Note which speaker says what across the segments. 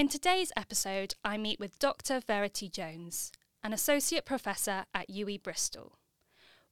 Speaker 1: In today's episode, I meet with Dr. Verity Jones, an associate professor at UWE Bristol.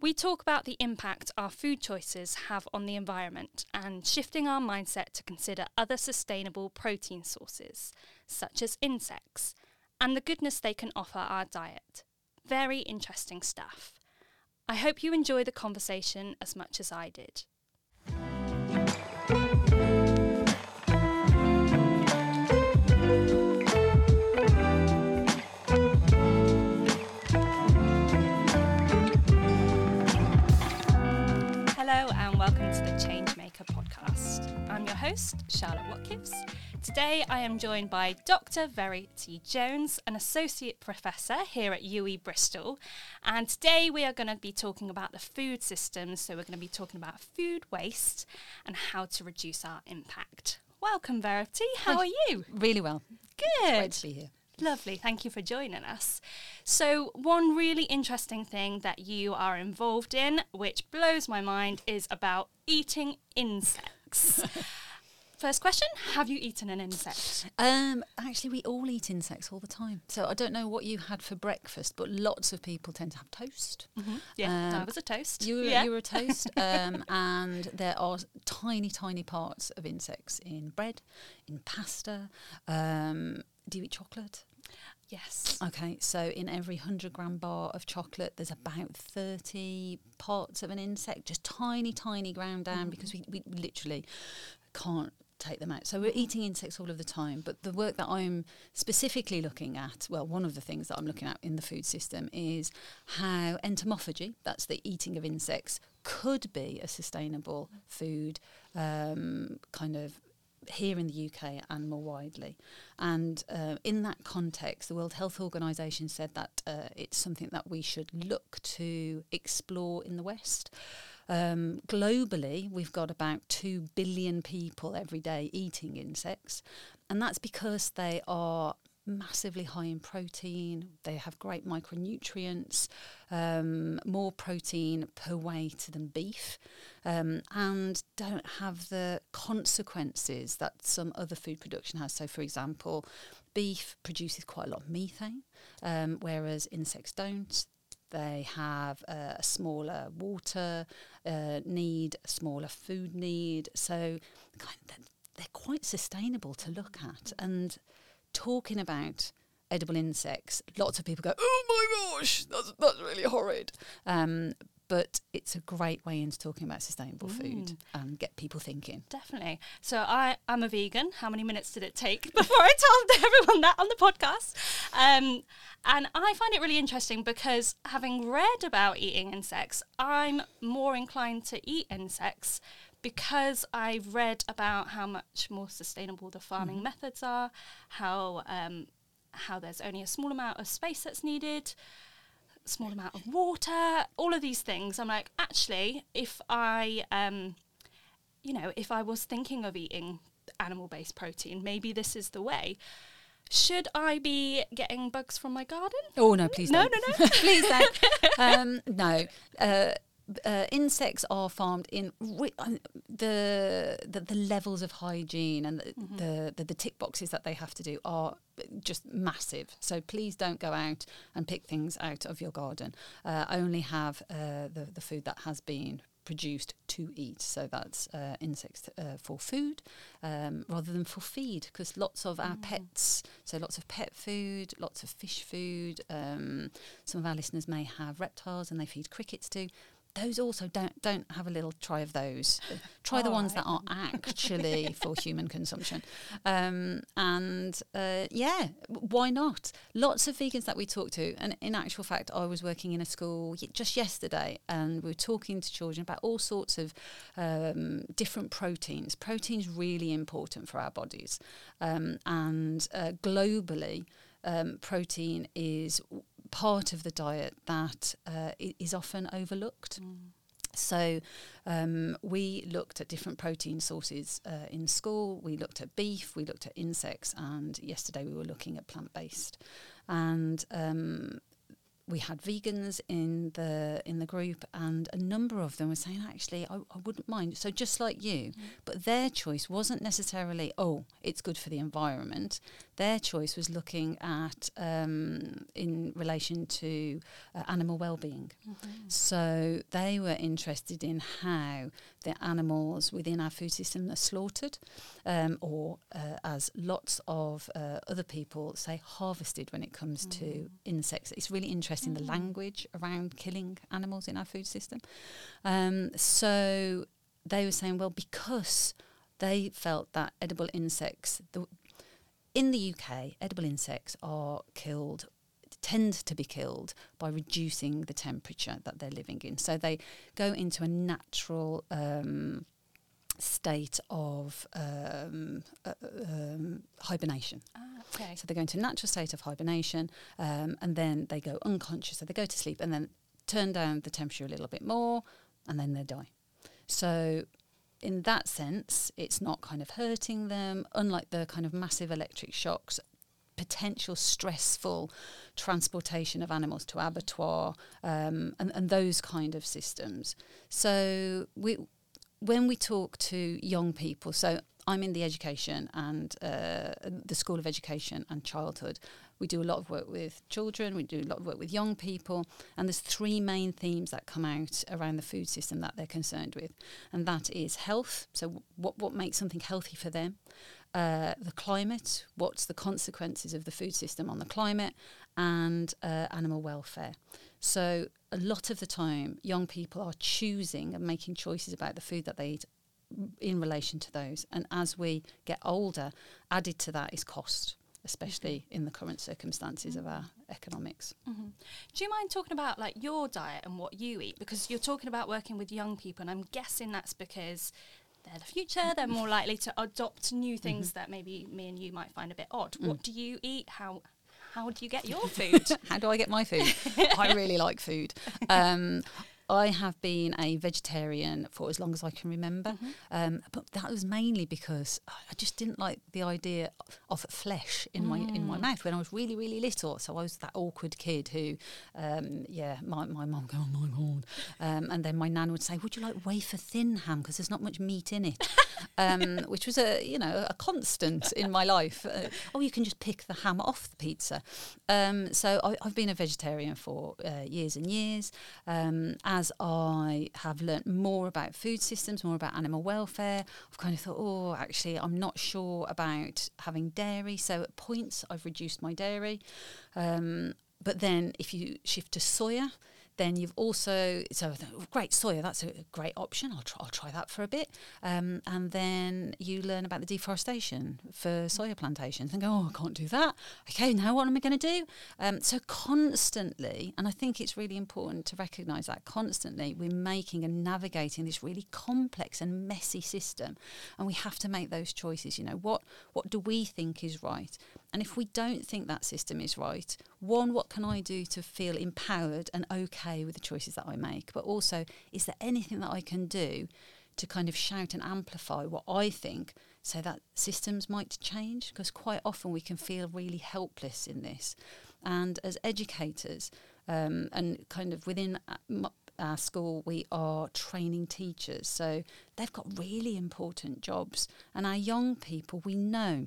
Speaker 1: We talk about the impact our food choices have on the environment and shifting our mindset to consider other sustainable protein sources, such as insects, and the goodness they can offer our diet. Very interesting stuff. I hope you enjoy the conversation as much as I did. To the Changemaker podcast. I'm your host, Charlotte Watkins. Today I am joined by Dr. Verity Jones, an associate professor here at UWE Bristol. And today we are going to be talking about the food system. So we're going to be talking about food waste and how to reduce our impact. Welcome, Verity. How are you?
Speaker 2: Really well.
Speaker 1: Good.
Speaker 2: Great to be here.
Speaker 1: Lovely. Thank you for joining us. So, one really interesting thing that you are involved in, which blows my mind, is about eating insects. First question Have you eaten an insect?
Speaker 2: Um, actually, we all eat insects all the time. So I don't know what you had for breakfast, but lots of people tend to have toast.
Speaker 1: Yeah, I
Speaker 2: Um,
Speaker 1: was a toast.
Speaker 2: You were,
Speaker 1: yeah.
Speaker 2: you were a toast, um, and there are tiny, tiny parts of insects in bread, in pasta. Um, do you eat chocolate?
Speaker 1: Yes.
Speaker 2: Okay, so in every 100 gram bar of chocolate, there's about 30 parts of an insect, just tiny, tiny ground down because we, we literally can't take them out. So we're eating insects all of the time. But the work that I'm specifically looking at, well, one of the things that I'm looking at in the food system is how entomophagy, that's the eating of insects, could be a sustainable food um, kind of here in the UK and more widely. And uh, in that context, the World Health Organization said that uh, it's something that we should look to explore in the West. Um, globally, we've got about 2 billion people every day eating insects, and that's because they are massively high in protein, they have great micronutrients, um, more protein per weight than beef, um, and don't have the consequences that some other food production has. So, for example, beef produces quite a lot of methane, um, whereas insects don't. They have a smaller water uh, need, a smaller food need. So, kind of, they're quite sustainable to look at. And talking about edible insects, lots of people go, "Oh my gosh, that's that's really horrid." Um, but it's a great way into talking about sustainable food and get people thinking.
Speaker 1: Definitely. So I am a vegan. How many minutes did it take before I told everyone that on the podcast? Um, and I find it really interesting because having read about eating insects, I'm more inclined to eat insects because I've read about how much more sustainable the farming methods are, how um, how there's only a small amount of space that's needed small amount of water, all of these things. I'm like, actually, if I, um, you know, if I was thinking of eating animal based protein, maybe this is the way. Should I be getting bugs from my garden?
Speaker 2: Oh no, please
Speaker 1: No,
Speaker 2: don't.
Speaker 1: no, no.
Speaker 2: please don't. Um, no. Uh, uh, insects are farmed in re- um, the, the the levels of hygiene and the, the, the the tick boxes that they have to do are just massive. So please don't go out and pick things out of your garden. Uh, only have uh, the the food that has been produced to eat. So that's uh, insects uh, for food um, rather than for feed, because lots of our pets, so lots of pet food, lots of fish food. Um, some of our listeners may have reptiles and they feed crickets too. Those also don't don't have a little try of those. Try the
Speaker 1: All
Speaker 2: ones
Speaker 1: right
Speaker 2: that are actually for human consumption. Um, and uh, yeah, why not? Lots of vegans that we talk to, and in actual fact, I was working in a school just yesterday, and we were talking to children about all sorts of um, different proteins. Protein's really important for our bodies, um, and uh, globally, um, protein is part of the diet that uh, is often overlooked. So um, we looked at different protein sources uh, in school. We looked at beef, we looked at insects, and yesterday we were looking at plant based. And um, we had vegans in the in the group, and a number of them were saying, actually, I, I wouldn't mind. So just like you, but their choice wasn't necessarily, oh, it's good for the environment. Their choice was looking at um, in relation to uh, animal well-being. So they were interested in how the animals within our food system are slaughtered, um, or uh, as lots of uh, other people say, harvested when it comes to insects. It's really interesting the language around killing animals in our food system. Um, so they were saying, well, because they felt that edible insects, the, in the UK, edible insects are killed tend to be killed by reducing the temperature that they're living in. So they go into a natural um, state of um, uh, um, hibernation.
Speaker 1: Ah, okay.
Speaker 2: So they go into a natural state of hibernation um, and then they go unconscious. So they go to sleep and then turn down the temperature a little bit more and then they die. So in that sense, it's not kind of hurting them, unlike the kind of massive electric shocks, potential stressful transportation of animals to abattoir, um, and, and those kind of systems. So we, when we talk to young people, so I'm in the education and uh, the School of Education and Childhood. We do a lot of work with children, we do a lot of work with young people, and there's three main themes that come out around the food system that they're concerned with, and that is health. So, what what makes something healthy for them? Uh, the climate, what's the consequences of the food system on the climate, and uh, animal welfare. So, a lot of the time, young people are choosing and making choices about the food that they eat in relation to those. And as we get older, added to that is cost, especially mm-hmm. in the current circumstances of our economics.
Speaker 1: hmm Do you mind talking about like your diet and what you eat? Because you're talking about working with young people, and I'm guessing that's because they're the future. They're more likely to adopt new things mm-hmm. that maybe me and you might find a bit odd. Mm. What do you eat? How how do you get your food?
Speaker 2: How do I get my food? I really like food. Um, I have been a vegetarian for as long as I can remember, um, but that was mainly because I just didn't like the idea of flesh in my in my mouth when I was really really little. So I was that awkward kid who, um, yeah, my my mum go, oh my god, um, and then my nan would say, would you like wafer thin ham because there's not much meat in it, um, which was a you know a constant in my life. Uh, oh, you can just pick the ham off the pizza. Um, so I, I've been a vegetarian for uh, years and years. Um, as I have learnt more about food systems, more about animal welfare, I've kind of thought, oh, actually, I'm not sure about having dairy. So at points, I've reduced my dairy. Um, but then if you shift to soya, then you've also so oh, great soya that's a great option. I'll try, I'll try that for a bit. Um, and then you learn about the deforestation for soya plantations and go oh I can't do that. Okay now what am I going to do? Um, so constantly and I think it's really important to recognize that constantly we're making and navigating this really complex and messy system and we have to make those choices you know what what do we think is right and if we don't think that system is right, one, what can I do to feel empowered and okay with the choices that I make? But also, is there anything that I can do to kind of shout and amplify what I think so that systems might change? Because quite often we can feel really helpless in this. And as educators, um, and kind of within uh, our school, we are training teachers. So they've got really important jobs. And our young people, we know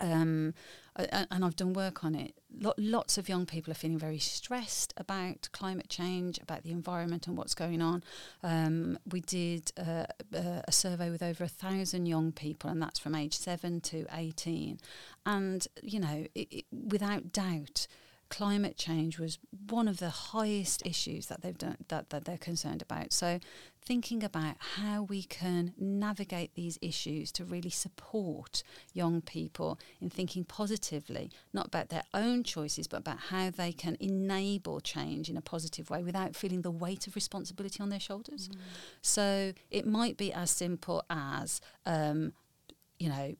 Speaker 2: um, and I've done work on it. Lots of young people are feeling very stressed about climate change, about the environment, and what's going on. Um, we did a, a survey with over a thousand young people, and that's from age seven to eighteen. And you know, it, it, without doubt, climate change was one of the highest issues that they've done that, that they're concerned about. So thinking about how we can navigate these issues to really support young people in thinking positively, not about their own choices, but about how they can enable change in a positive way without feeling the weight of responsibility on their shoulders. So it might be as simple as, um, you know,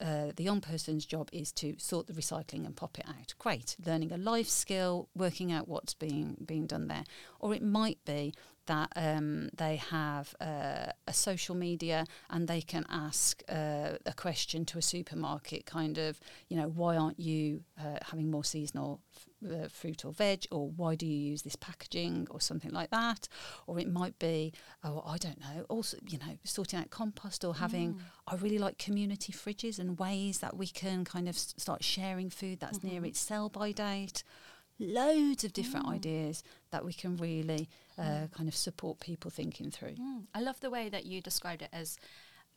Speaker 2: uh, the young person's job is to sort the recycling and pop it out. Great, learning a life skill, working out what's being being done there. Or it might be that um, they have uh, a social media and they can ask uh, a question to a supermarket, kind of, you know, why aren't you uh, having more seasonal f- uh, fruit or veg, or why do you use this packaging, or something like that, or it might be, oh, I don't know, also, you know, sorting out compost or having. I really like community fridges and ways that we can kind of start sharing food that's near its sell by date loads of different ideas that we can really uh, kind of support people thinking through.
Speaker 1: Mm. I love the way that you described it as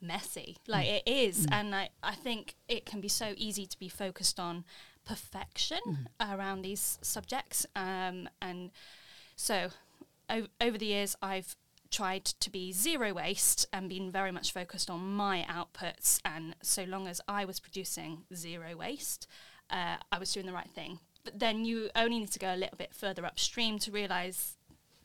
Speaker 1: messy. Like it is. And I, I think it can be so easy to be focused on perfection around these subjects. Um, and so o- over the years, I've tried to be zero waste and been very much focused on my outputs. And so long as I was producing zero waste, uh, I was doing the right thing. But then you only need to go a little bit further upstream to realize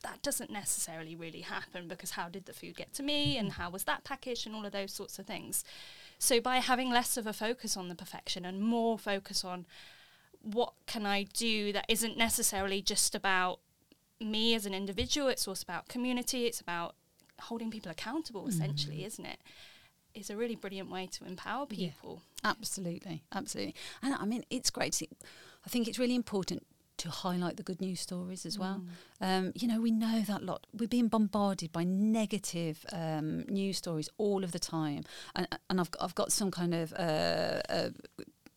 Speaker 1: that doesn't necessarily really happen because how did the food get to me and how was that packaged and all of those sorts of things. So by having less of a focus on the perfection and more focus on what can I do that isn't necessarily just about me as an individual, it's also about community, it's about holding people accountable mm. essentially, isn't it? it? Is a really brilliant way to empower
Speaker 2: Yeah.
Speaker 1: people.
Speaker 2: Absolutely, absolutely. And I mean, it's great. I think it's really important to highlight the good news stories as well. Um, you know, we know that lot. We're being bombarded by negative um, news stories all of the time, and, and I've I've got some kind of. Uh, uh,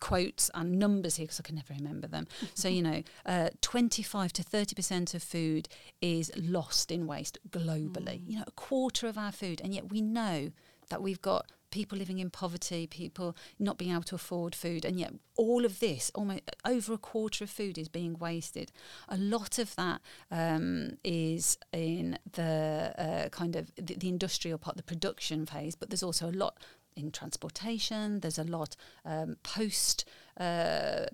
Speaker 2: quotes and numbers here because I can never remember them. so you know, uh, 25 to 30 percent of food is lost in waste globally. You know, a quarter of our food, and yet we know that we've got people living in poverty, people not being able to afford food, and yet all of this, almost over a quarter of food, is being wasted. A lot of that um, is in the uh, kind of the, the industrial part, the production phase, but there's also a lot in transportation. There's a lot um, post. Uh,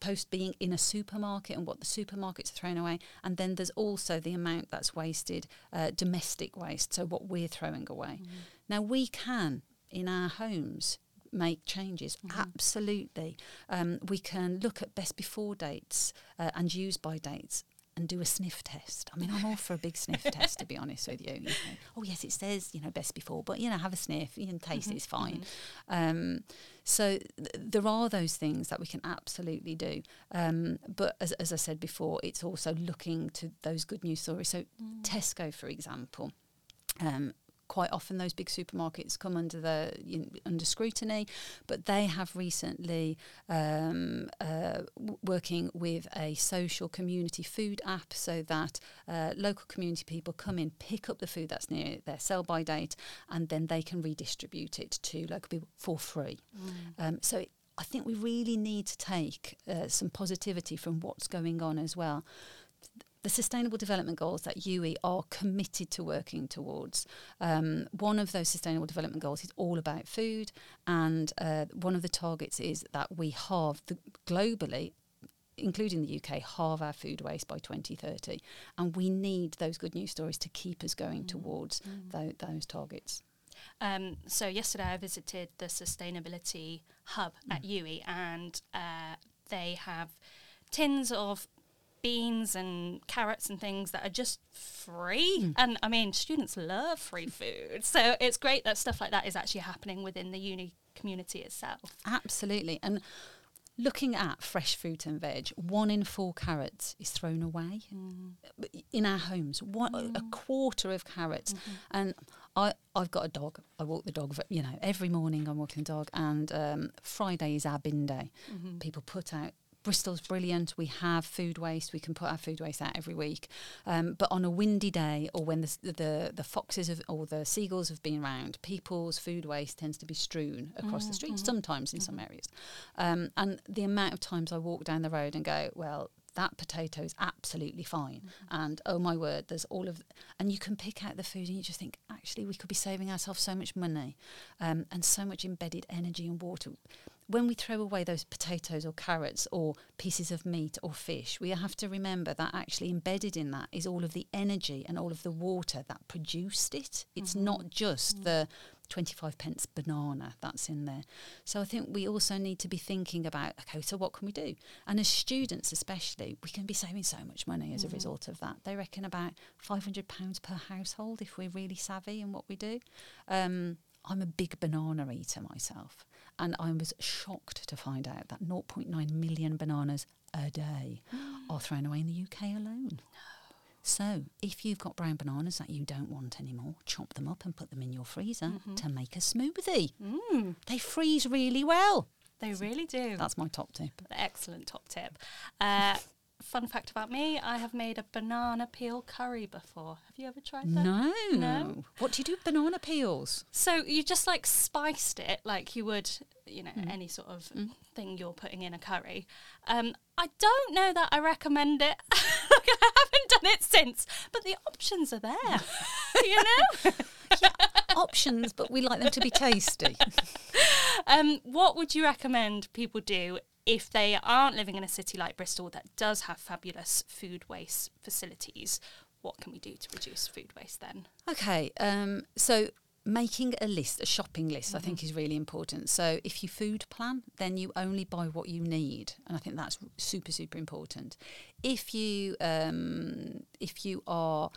Speaker 2: post being in a supermarket and what the supermarkets are throwing away and then there's also the amount that's wasted uh, domestic waste so what we're throwing away now we can in our homes make changes absolutely um, we can look at best before dates uh, and use by dates and do a sniff test. I mean, I'm all for a big sniff test, to be honest with you. you know. Oh, yes, it says, you know, best before, but, you know, have a sniff, can taste it, it's fine. Um, so th- there are those things that we can absolutely do. Um, but as, as I said before, it's also looking to those good news stories. So Tesco, for example, um, quite often those big supermarkets come under the you know, under scrutiny, but they have recently um, uh, working with a social community food app, so that uh, local community people come in, pick up the food that's near their sell by date, and then they can redistribute it to local people for free. Um, so. It, I think we really need to take uh, some positivity from what's going on as well the Sustainable Development Goals that UWE are committed to working towards. Um, one of those Sustainable Development Goals is all about food, and uh, one of the targets is that we halve the, globally. Including the UK, halve our food waste by 2030. And we need those good news stories to keep us going towards tho- those targets.
Speaker 1: Um, so yesterday I visited the sustainability hub at UWE, and uh, they have tins of beans and carrots and things that are just free. Mm. And I mean, students love free food, so it's great that stuff like that is actually happening within the uni community itself.
Speaker 2: Absolutely. And looking at fresh fruit and veg, one in four carrots is thrown away mm. in our homes. One, A mm. quarter of carrots. Mm-hmm. And I, I've got a dog. I walk the dog, you know, every morning I'm walking the dog. And um, Friday is our bin day. Mm-hmm. People put out Bristol's brilliant. We have food waste. We can put our food waste out every week. Um, but on a windy day, or when the the, the foxes have, or the seagulls have been around, people's food waste tends to be strewn across the street. Sometimes in some areas, um, and the amount of times I walk down the road and go, well. That potato is absolutely fine, and oh my word, there's all of, and you can pick out the food, and you just think, actually, we could be saving ourselves so much money, um, and so much embedded energy and water when we throw away those potatoes or carrots or pieces of meat or fish, we have to remember that actually embedded in that is all of the energy and all of the water that produced it. It's mm-hmm. not just mm. the 25 pence banana that's in there. So I think we also need to be thinking about okay, so what can we do? And as students, especially, we can be saving so much money as a mm-hmm. result of that. They reckon about £500 per household if we're really savvy in what we do. Um, I'm a big banana eater myself, and I was shocked to find out that 0.9 million bananas a day are thrown away in the UK alone. So, if you've got brown bananas that you don't want anymore, chop them up and put them in your freezer to make a smoothie.
Speaker 1: Mm,
Speaker 2: They freeze really well.
Speaker 1: they really do.
Speaker 2: That's my top tip.
Speaker 1: Excellent top tip. Uh, fun fact about me: I have made a banana peel curry before. Have you ever tried that?
Speaker 2: No.
Speaker 1: No.
Speaker 2: What do you do with banana peels?
Speaker 1: So you just like spiced it like you would, you know,
Speaker 2: Mm.
Speaker 1: any sort of thing you're putting in a curry. Um, I don't know that I recommend it. I haven't done it since, but the options are there. you know.
Speaker 2: Options, but we like them to be tasty.
Speaker 1: Um, what would you recommend people do if they aren't living in a city like Bristol that does have fabulous food waste facilities? What can we do to reduce food waste then?
Speaker 2: Okay, um, so making a list, a shopping list, I think is really important. So if you food plan, then you only buy what you need, and I think that's super super important. If you um, if you are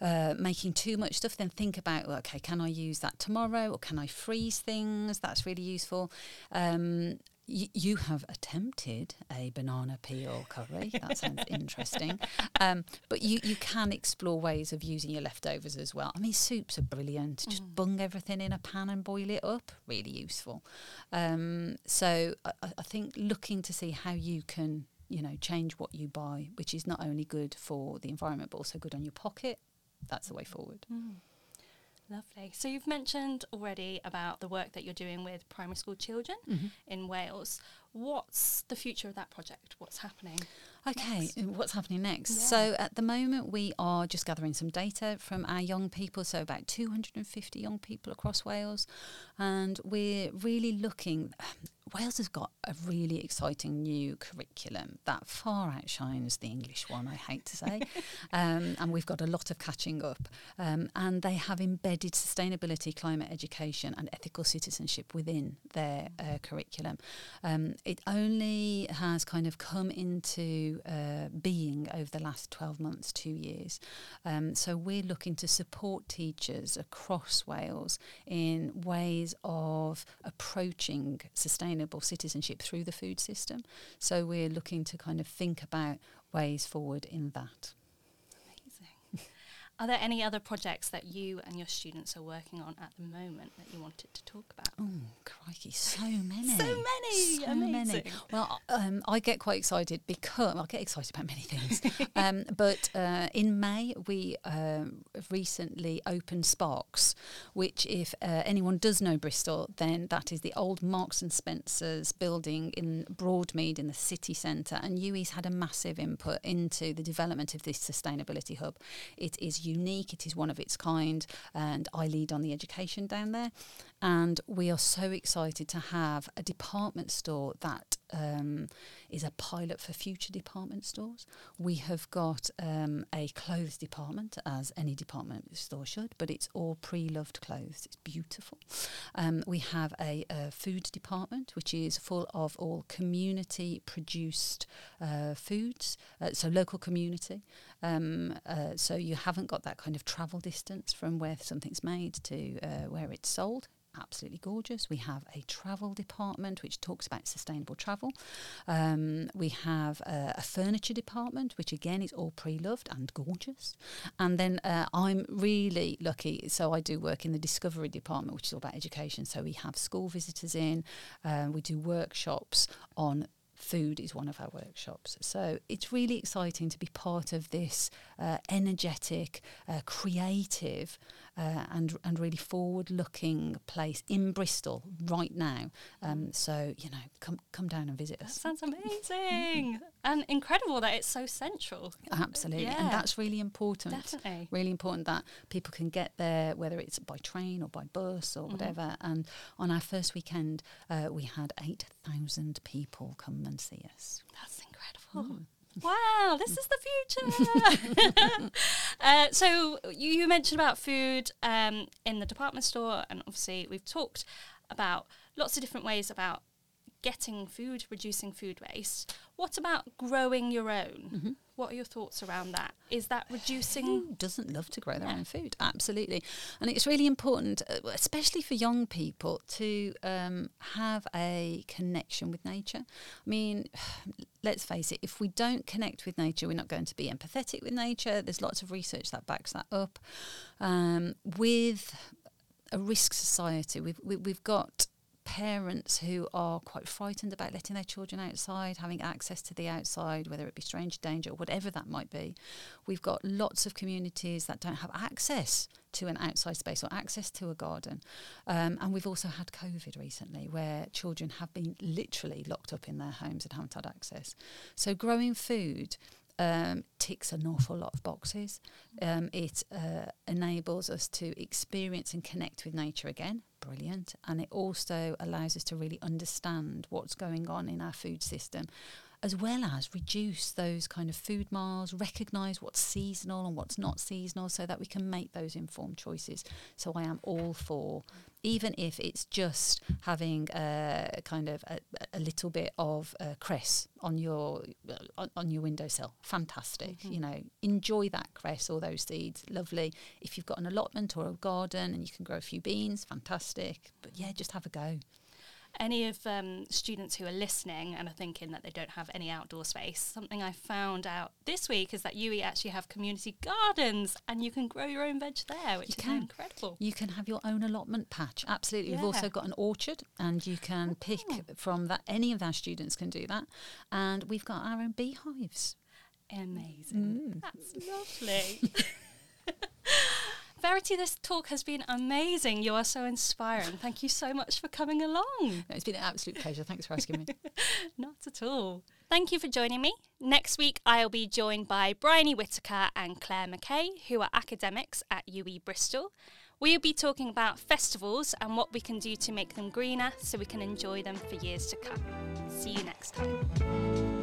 Speaker 2: uh, making too much stuff, then think about well, okay, can I use that tomorrow or can I freeze things? That's really useful. Um, y- you have attempted a banana peel curry. That sounds interesting. Um, but you, you can explore ways of using your leftovers as well. I mean, soups are brilliant. Just bung everything in a pan and boil it up. Really useful. Um, so I, I I think looking to see how you can, you know, change what you buy, which is not only good for the environment but also good on your pocket. That's the way forward.
Speaker 1: Lovely. So you've mentioned already about the work that you're doing with primary school children mm-hmm. in Wales. What's the future of that project? What's happening?
Speaker 2: Okay,
Speaker 1: next?
Speaker 2: Uh, what's happening next?
Speaker 1: Yeah.
Speaker 2: So at the moment, we are just gathering some data from our young people, so about 250 young people across Wales, and we're really looking. Wales has got a really exciting new curriculum that far outshines the English one, I hate to say. um, and we've got a lot of catching up. Um, and they have embedded sustainability, climate education, and ethical citizenship within their uh, curriculum. Um, it only has kind of come into uh, being over the last 12 months, two years. Um, so we're looking to support teachers across Wales in ways of approaching sustainable citizenship through the food system. So we're looking to kind of think about ways forward in that.
Speaker 1: Amazing. Are there any other projects that you and your students are working on at the moment that you wanted to talk about?
Speaker 2: Oh, crikey, so many.
Speaker 1: So many,
Speaker 2: So many. Well, um, I get quite excited because I get excited about many things. um, but uh, in May, we um, recently opened Sparks, which, if uh, anyone does know Bristol, then that is the old Marks and Spencer's building in Broadmead in the city centre. And UWE's had a massive input into the development of this sustainability hub. It is unique, it is one of its kind, and I lead on the education down there. And we are so excited to have a department store that um, is a pilot for future department stores. We have got um, a clothes department, as any department store should, but it's all pre loved clothes. It's beautiful. Um, we have a, a food department, which is full of all community produced uh, foods, uh, so local community. Um, uh, so you haven't got that kind of travel distance from where something's made to uh, where it's sold. Absolutely gorgeous. We have a travel department which talks about sustainable travel. Um, we have a, a furniture department, which again is all pre loved and gorgeous. And then uh, I'm really lucky. So I do work in the discovery department, which is all about education. So we have school visitors in, um, we do workshops on food is one of our workshops. So it's really exciting to be part of this uh, energetic, uh, creative, uh, and and really forward-looking place in Bristol right now. Um, so you know, come come down and visit
Speaker 1: That
Speaker 2: us.
Speaker 1: sounds amazing and incredible that it's so central.
Speaker 2: Absolutely,
Speaker 1: Yeah.
Speaker 2: and that's really important.
Speaker 1: Definitely.
Speaker 2: Really important that people can get there, whether it's by train or by bus or
Speaker 1: Mhm.
Speaker 2: whatever. And on our first weekend, uh, we had eight thousand people come and see us.
Speaker 1: That's incredible. Wow, this is the future. uh, so you, you mentioned about food um, in the department store, and obviously we've talked about lots of different ways about getting food, reducing food waste. What about growing your own?
Speaker 2: Mm-hmm.
Speaker 1: What are your thoughts around that? Is that reducing?
Speaker 2: Who doesn't love to grow their
Speaker 1: Yeah.
Speaker 2: own food? Absolutely. And it's really important, uh, especially for young people, to um, have a connection with nature. I mean, let's face it, if we don't connect with nature, we're not going to be empathetic with nature. There's lots of research that backs that up. Um, with a risk society, we've, we, we've got parents who are quite frightened about letting their children outside, having access to the outside, whether it be strange danger or whatever that might be. We've got lots of communities that don't have access to an outside space or access to a garden. Um, and we've also had COVID recently where children have been literally locked up in their homes and haven't had access. So growing food um, ticks an awful lot of boxes. Um, it uh, enables us to experience and connect with nature again. Brilliant. And it also allows us to really understand what's going on in our food system, as well as reduce those kind of food miles, recognise what's seasonal and what's not seasonal so that we can make those informed choices. So I am all for, even if it's just having a kind of a, a little bit of uh, cress on your on, on your windowsill. Fantastic. You know, enjoy that cress or those seeds. Lovely. If you've got an allotment or a garden and you can grow a few beans, fantastic. But yeah, just have a go.
Speaker 1: Any of um, students who are listening and are thinking that they don't have any outdoor space, something I found out this week is that UWE actually have community gardens and you can grow your own veg there, which
Speaker 2: You
Speaker 1: is
Speaker 2: can.
Speaker 1: incredible.
Speaker 2: You can have your own allotment patch. Absolutely. We've also got an orchard and you can pick
Speaker 1: Oh.
Speaker 2: from that. Any of our students can do that. And we've got our own beehives.
Speaker 1: Amazing. That's lovely. Verity, this talk has been amazing. You are so inspiring. Thank you so much for coming along.
Speaker 2: No, it's been an absolute pleasure. Thanks for asking me.
Speaker 1: Not at all. Thank you for joining me. Next week, I'll be joined by Bryony Whitaker and Claire McKay, who are academics at UWE Bristol. We'll be talking about festivals and what we can do to make them greener so we can enjoy them for years to come. See you next time.